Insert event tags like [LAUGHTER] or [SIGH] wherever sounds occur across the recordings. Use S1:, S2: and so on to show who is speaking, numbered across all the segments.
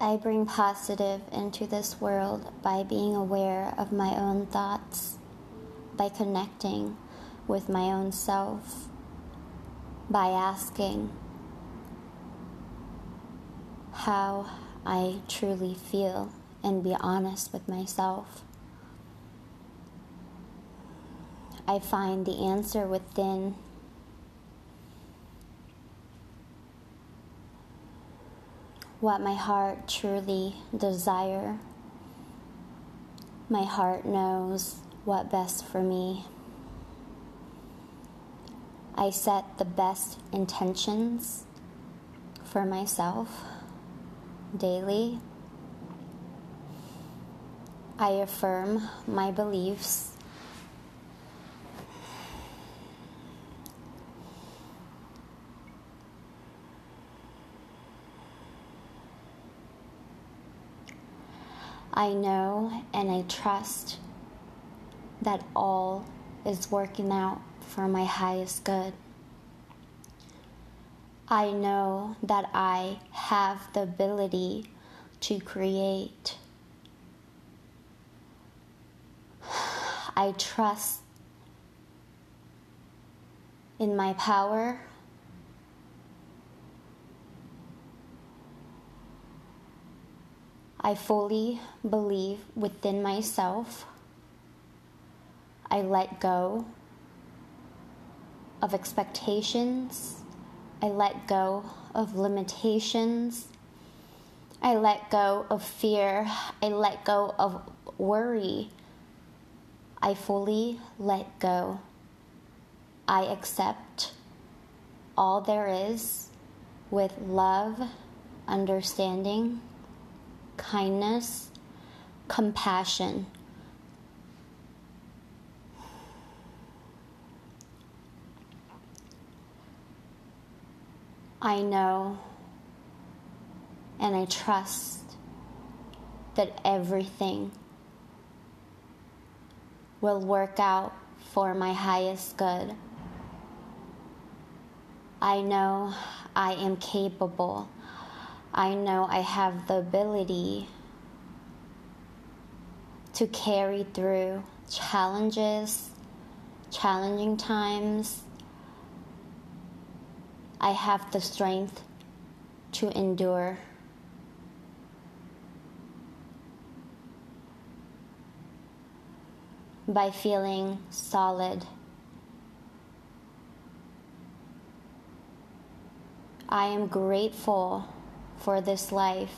S1: I bring positive into this world by being aware of my own thoughts, by connecting with my own self, by asking how I truly feel and be honest with myself. I find the answer within. What my heart truly desire. My heart knows what best for me. I set the best intentions for myself daily. I affirm my beliefs. I know and I trust that all is working out for my highest good. I know that I have the ability to create. [SIGHS] I trust in my power. I fully believe within myself. I let go of expectations. I let go of limitations. I let go of fear. I let go of worry. I fully let go. I accept all there is with love, understanding, kindness, compassion. I know and I trust that everything will work out for my highest good. I know I am capable. I know I have the ability to carry through challenges, challenging times. I have the strength to endure. By feeling solid. I am grateful for this life.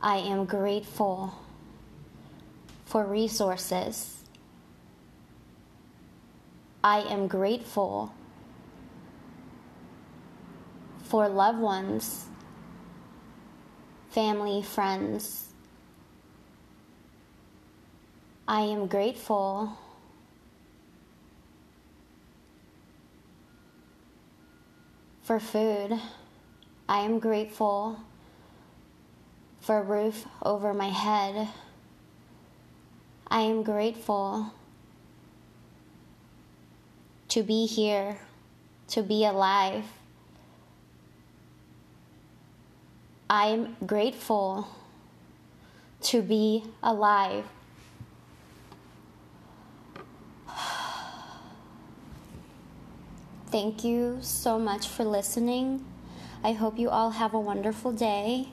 S1: I am grateful for resources. I am grateful for loved ones, family, friends. I am grateful for food. I am grateful for a roof over my head. I am grateful to be here, to be alive. I am grateful to be alive. Thank you so much for listening. I hope you all have a wonderful day.